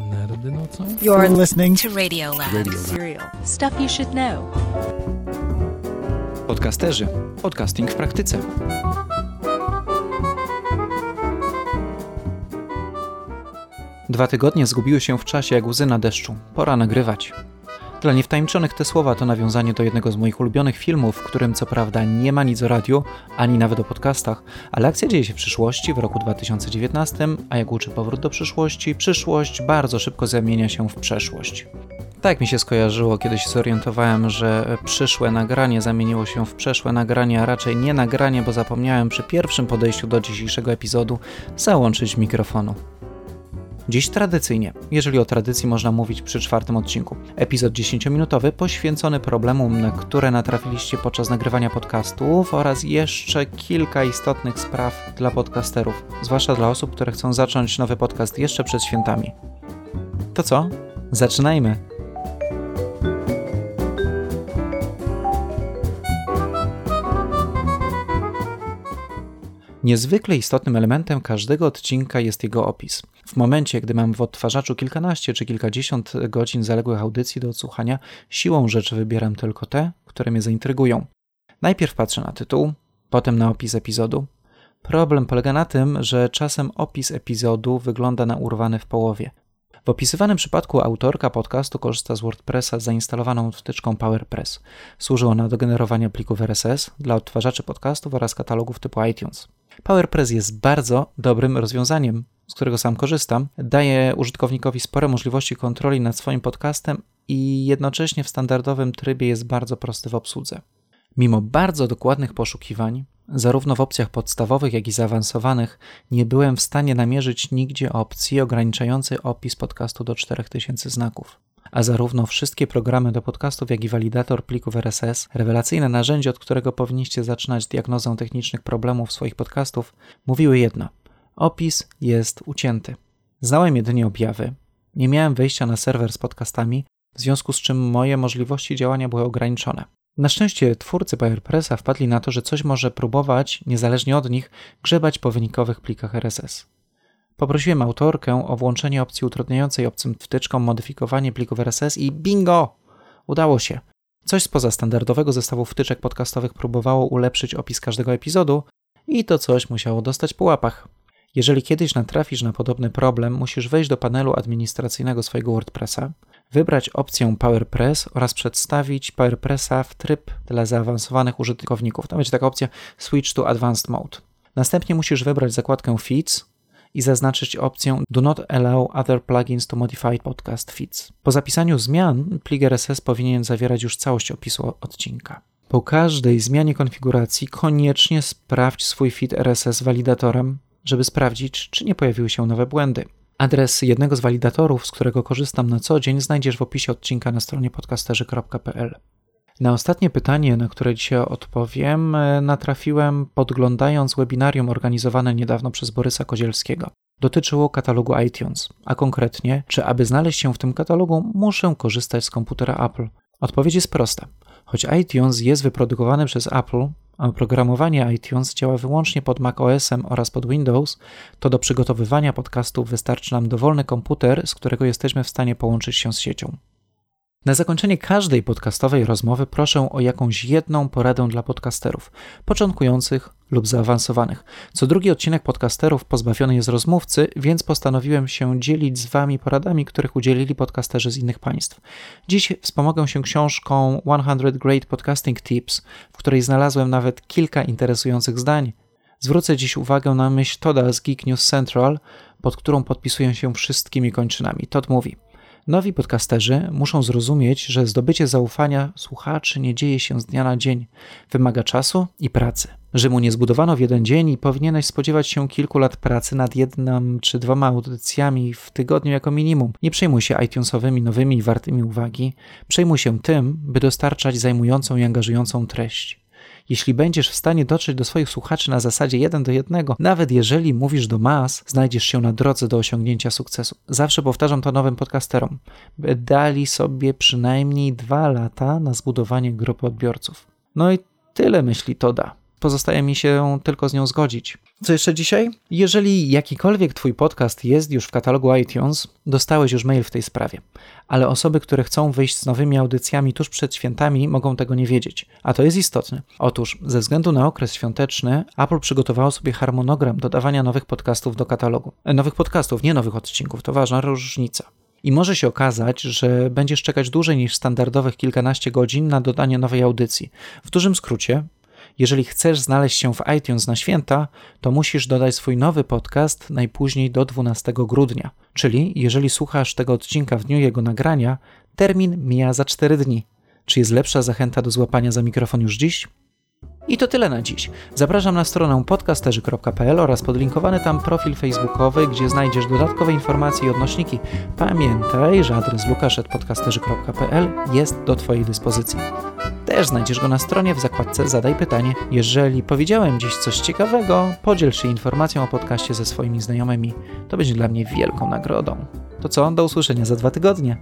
Nerdy nocą? You're listening to Radio Lab. Radio Lab. Serial. Stuff you should know. Podcasterzy. Podcasting w praktyce. Dwa tygodnie zgubiły się w czasie jak łzy na deszczu. Pora nagrywać. Dla niewtajemniczonych te słowa to nawiązanie do jednego z moich ulubionych filmów, w którym co prawda nie ma nic o radiu, ani nawet o podcastach, ale akcja dzieje się w przyszłości, w roku 2019, a jak uczy powrót do przyszłości, przyszłość bardzo szybko zamienia się w przeszłość. Tak mi się skojarzyło, kiedy się zorientowałem, że przyszłe nagranie zamieniło się w przeszłe nagranie, a raczej nie nagranie, bo zapomniałem przy pierwszym podejściu do dzisiejszego epizodu załączyć mikrofonu. Dziś tradycyjnie, jeżeli o tradycji można mówić przy czwartym odcinku. Epizod 10-minutowy poświęcony problemom, na które natrafiliście podczas nagrywania podcastów oraz jeszcze kilka istotnych spraw dla podcasterów, zwłaszcza dla osób, które chcą zacząć nowy podcast jeszcze przed świętami. To co? Zaczynajmy! Niezwykle istotnym elementem każdego odcinka jest jego opis. W momencie, gdy mam w odtwarzaczu kilkanaście czy kilkadziesiąt godzin zaległych audycji do odsłuchania, siłą rzeczy wybieram tylko te, które mnie zaintrygują. Najpierw patrzę na tytuł, potem na opis epizodu. Problem polega na tym, że czasem opis epizodu wygląda na urwany w połowie. W opisywanym przypadku autorka podcastu korzysta z WordPressa z zainstalowaną wtyczką PowerPress. Służy ona do generowania plików RSS dla odtwarzaczy podcastów oraz katalogów typu iTunes. PowerPress jest bardzo dobrym rozwiązaniem, z którego sam korzystam. Daje użytkownikowi spore możliwości kontroli nad swoim podcastem i jednocześnie w standardowym trybie jest bardzo prosty w obsłudze. Mimo bardzo dokładnych poszukiwań, zarówno w opcjach podstawowych, jak i zaawansowanych, nie byłem w stanie namierzyć nigdzie opcji ograniczającej opis podcastu do 4000 znaków. A zarówno wszystkie programy do podcastów, jak i walidator plików RSS, rewelacyjne narzędzie, od którego powinniście zaczynać diagnozę technicznych problemów swoich podcastów, mówiły jedno: opis jest ucięty. Znałem jedynie objawy, nie miałem wejścia na serwer z podcastami, w związku z czym moje możliwości działania były ograniczone. Na szczęście twórcy PowerPressa wpadli na to, że coś może próbować, niezależnie od nich, grzebać po wynikowych plikach RSS. Poprosiłem autorkę o włączenie opcji utrudniającej obcym wtyczkom modyfikowanie plików RSS i bingo! Udało się. Coś spoza standardowego zestawu wtyczek podcastowych próbowało ulepszyć opis każdego epizodu i to coś musiało dostać po łapach. Jeżeli kiedyś natrafisz na podobny problem, musisz wejść do panelu administracyjnego swojego WordPressa, wybrać opcję PowerPress oraz przedstawić PowerPressa w tryb dla zaawansowanych użytkowników. Tam będzie taka opcja Switch to Advanced Mode. Następnie musisz wybrać zakładkę Feeds i zaznaczyć opcję Do not allow other plugins to modify podcast feeds. Po zapisaniu zmian plik RSS powinien zawierać już całość opisu odcinka. Po każdej zmianie konfiguracji koniecznie sprawdź swój feed RSS walidatorem, żeby sprawdzić, czy nie pojawiły się nowe błędy. Adres jednego z walidatorów, z którego korzystam na co dzień, znajdziesz w opisie odcinka na stronie podcasterzy.pl. Na ostatnie pytanie, na które dzisiaj odpowiem, natrafiłem podglądając webinarium organizowane niedawno przez Borysa Kozielskiego. Dotyczyło katalogu iTunes, a konkretnie, czy aby znaleźć się w tym katalogu, muszę korzystać z komputera Apple. Odpowiedź jest prosta. Choć iTunes jest wyprodukowany przez Apple, a oprogramowanie iTunes działa wyłącznie pod macOS-em oraz pod Windows, to do przygotowywania podcastów wystarczy nam dowolny komputer, z którego jesteśmy w stanie połączyć się z siecią. Na zakończenie każdej podcastowej rozmowy proszę o jakąś jedną poradę dla podcasterów, początkujących lub zaawansowanych. Co drugi odcinek podcasterów pozbawiony jest rozmówcy, więc postanowiłem się dzielić z Wami poradami, których udzielili podcasterzy z innych państw. Dziś wspomogę się książką 100 Great Podcasting Tips, w której znalazłem nawet kilka interesujących zdań. Zwrócę dziś uwagę na myśl Toda z Geek News Central, pod którą podpisuję się wszystkimi kończynami. Todd mówi – Nowi podcasterzy muszą zrozumieć, że zdobycie zaufania słuchaczy nie dzieje się z dnia na dzień. Wymaga czasu i pracy. Rzymu nie zbudowano w jeden dzień i powinieneś spodziewać się kilku lat pracy nad jedną czy dwoma audycjami w tygodniu jako minimum. Nie przejmuj się iTunesowymi nowymi i wartymi uwagi. Przejmuj się tym, by dostarczać zajmującą i angażującą treść. Jeśli będziesz w stanie dotrzeć do swoich słuchaczy na zasadzie jeden do jednego, nawet jeżeli mówisz do mas, znajdziesz się na drodze do osiągnięcia sukcesu. Zawsze powtarzam to nowym podcasterom, by dali sobie przynajmniej dwa lata na zbudowanie grupy odbiorców. No i tyle myśli to da. Pozostaje mi się tylko z nią zgodzić. Co jeszcze dzisiaj? Jeżeli jakikolwiek Twój podcast jest już w katalogu iTunes, dostałeś już mail w tej sprawie. Ale osoby, które chcą wyjść z nowymi audycjami tuż przed świętami, mogą tego nie wiedzieć. A to jest istotne. Otóż, ze względu na okres świąteczny, Apple przygotowało sobie harmonogram dodawania nowych podcastów do katalogu. E, nowych podcastów, nie nowych odcinków, to ważna różnica. I może się okazać, że będziesz czekać dłużej niż standardowych kilkanaście godzin na dodanie nowej audycji. W dużym skrócie, jeżeli chcesz znaleźć się w iTunes na święta, to musisz dodać swój nowy podcast najpóźniej do 12 grudnia. Czyli jeżeli słuchasz tego odcinka w dniu jego nagrania, termin mija za 4 dni. Czy jest lepsza zachęta do złapania za mikrofon już dziś? I to tyle na dziś. Zapraszam na stronę podcasterzy.pl oraz podlinkowany tam profil facebookowy, gdzie znajdziesz dodatkowe informacje i odnośniki. Pamiętaj, że adres lukasz.podcasterzy.pl jest do Twojej dyspozycji. Też znajdziesz go na stronie w zakładce Zadaj pytanie. Jeżeli powiedziałem dziś coś ciekawego, podziel się informacją o podcaście ze swoimi znajomymi. To będzie dla mnie wielką nagrodą. To co? Do usłyszenia za dwa tygodnie.